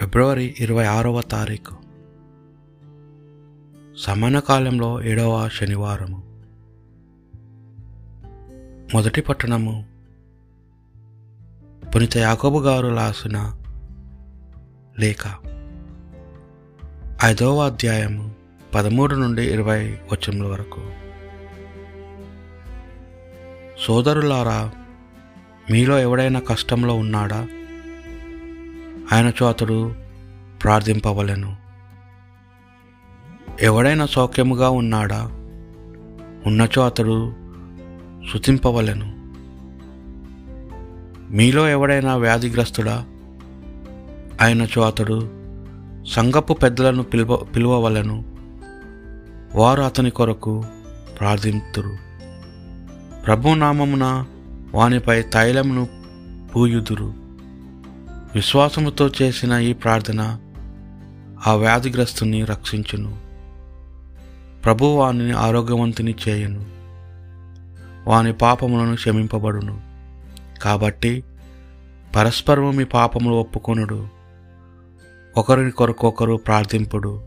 ఫిబ్రవరి ఇరవై ఆరవ తారీఖు. సమాన కాలంలో ఏడవ శనివారము. మొదటి పట్టణము. పునిత యాకోబు గారు రాసిన లేఖ. ఐదవ అధ్యాయము పదమూడు నుండి ఇరవై వచనముల వరకు. సోదరులారా మీలో ఎవడైనా కష్టంలో ఉన్నాడా? ఆయనచో అతడు ప్రార్థింపవలెను. ఎవడైనా సౌఖ్యముగా ఉన్నాడా? ఉన్నచో అతడు శుతింపవలను. మీలో ఎవడైనా వ్యాధిగ్రస్తుడా? ఆయనచో అతడు సంగపు పెద్దలను పిలువ పిలువవలెను. వారు అతని కొరకు ప్రార్థింతురు. ప్రభునామమున వానిపై తైలమును పూయుదురు. విశ్వాసముతో చేసిన ఈ ప్రార్థన ఆ వ్యాధిగ్రస్తుని రక్షించును. ప్రభు వానిని ఆరోగ్యవంతుని చేయను. వాని పాపములను క్షమింపబడును. కాబట్టి పరస్పరము మీ పాపములు ఒప్పుకొనుడు. ఒకరిని కొరకొకరు ప్రార్థింపుడు.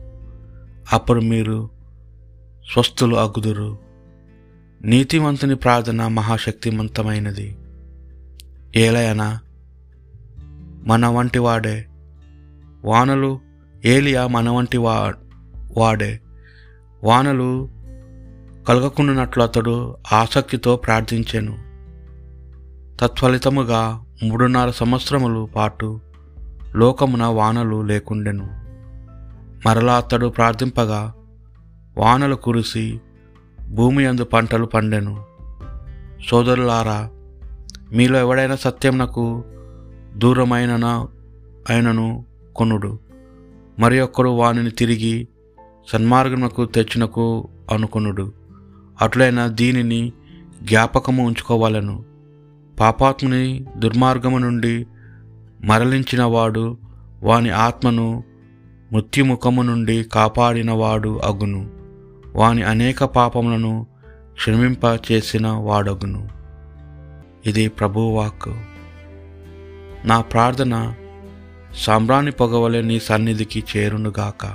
అప్పుడు మీరు స్వస్థులు అగుదురు. నీతివంతుని ప్రార్థన మహాశక్తివంతమైనది ఏలయనా మన వంటి వాడే. వానలు ఏలియా మన వంటి వా వాడే. వానలు కలగకుండానట్లు అతడు ఆసక్తితో ప్రార్థించాను. తత్ఫలితముగా మూడున్నర సంవత్సరములు పాటు లోకమున వానలు లేకుండెను. మరలా అతడు ప్రార్థింపగా వానలు కురిసి భూమి అందు పంటలు పండెను. సోదరులారా మీలో ఎవడైనా సత్యంనకు దూరమైన ఆయనను కొనుడు. మరి ఒక్కడు వానిని తిరిగి సన్మార్గమునకు తెచ్చినకు అనుకొనుడు. అట్లైన దీనిని జ్ఞాపకము ఉంచుకోవాలను. పాపాత్ముని దుర్మార్గము నుండి మరలించిన వాడు వాని ఆత్మను మృత్యుముఖము నుండి కాపాడినవాడు అగును. వాని అనేక పాపములను క్షమింప చేసిన వాడగును. ఇది ప్రభువాక్కు నా ప్రార్థన సాంబ్రాణి పొగవలే నీ సన్నిధికి చేరునుగాక.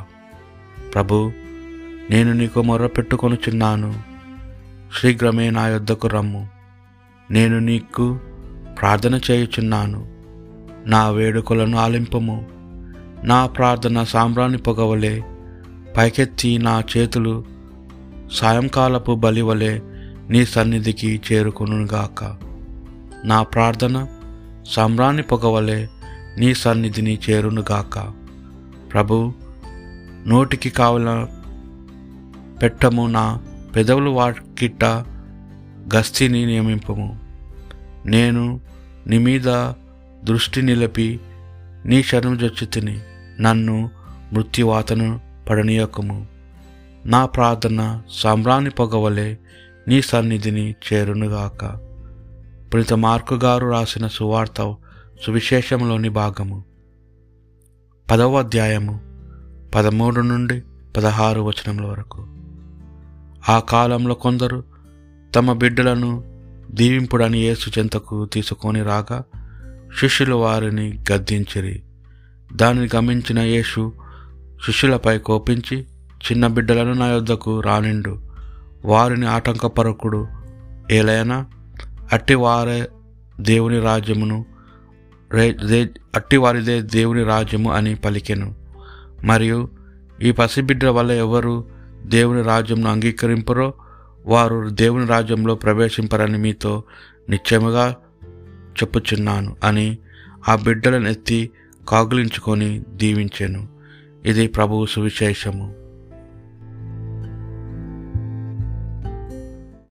ప్రభు నేను నీకు మొర్రపెట్టుకొనుచున్నాను శీఘ్రమే నా యొద్దకు రమ్ము. నేను నీకు ప్రార్థన చేయుచున్నాను. నా వేడుకలను ఆలింపము. నా ప్రార్థన సాంబ్రాణి పొగవలే పైకెత్తి నా చేతులు సాయంకాలపు బలివలే నీ సన్నిధికి చేరుకునుగాక నా ప్రార్థన సాంబ్రాణి పొగవలే నీ సన్నిధిని చేరునుగాక ప్రభు నోటికి కావల పెట్టము నా పెదవులు వాకిట గస్తీని నియమింపము. నేను నీ మీద దృష్టి నిలిపి నీ శరణం తిని నన్ను మృత్యువాతను పడనీయకము. నా ప్రార్థన సాంబ్రాణి పొగవలే నీ సన్నిధిని చేరునుగాక పులిత మార్కు గారు రాసిన సువార్త సువిశేషంలోని భాగము. పదవ అధ్యాయము పదమూడు నుండి పదహారు వచనముల వరకు. ఆ కాలంలో కొందరు తమ బిడ్డలను దీవింపుడని యేసు చెంతకు తీసుకొని రాగా శిష్యులు వారిని గద్దించిరి. దానిని గమనించిన యేసు శిష్యులపై కోపించి చిన్న బిడ్డలను నా యొద్దకు రానిండు. వారిని ఆటంకపరకుడు ఏలైనా అట్టివారే దేవుని రాజ్యమును అట్టివారిదే దేవుని రాజ్యము అని పలికెను. మరియు ఈ పసిబిడ్డ వల్ల ఎవరు దేవుని రాజ్యంను అంగీకరింపరో వారు దేవుని రాజ్యంలో ప్రవేశింపరని మీతో నిశ్చయముగా చెప్పుచున్నాను అని ఆ బిడ్డలను ఎత్తి కాగులించుకొని దీవించాను. ఇది ప్రభువు సువిశేషము.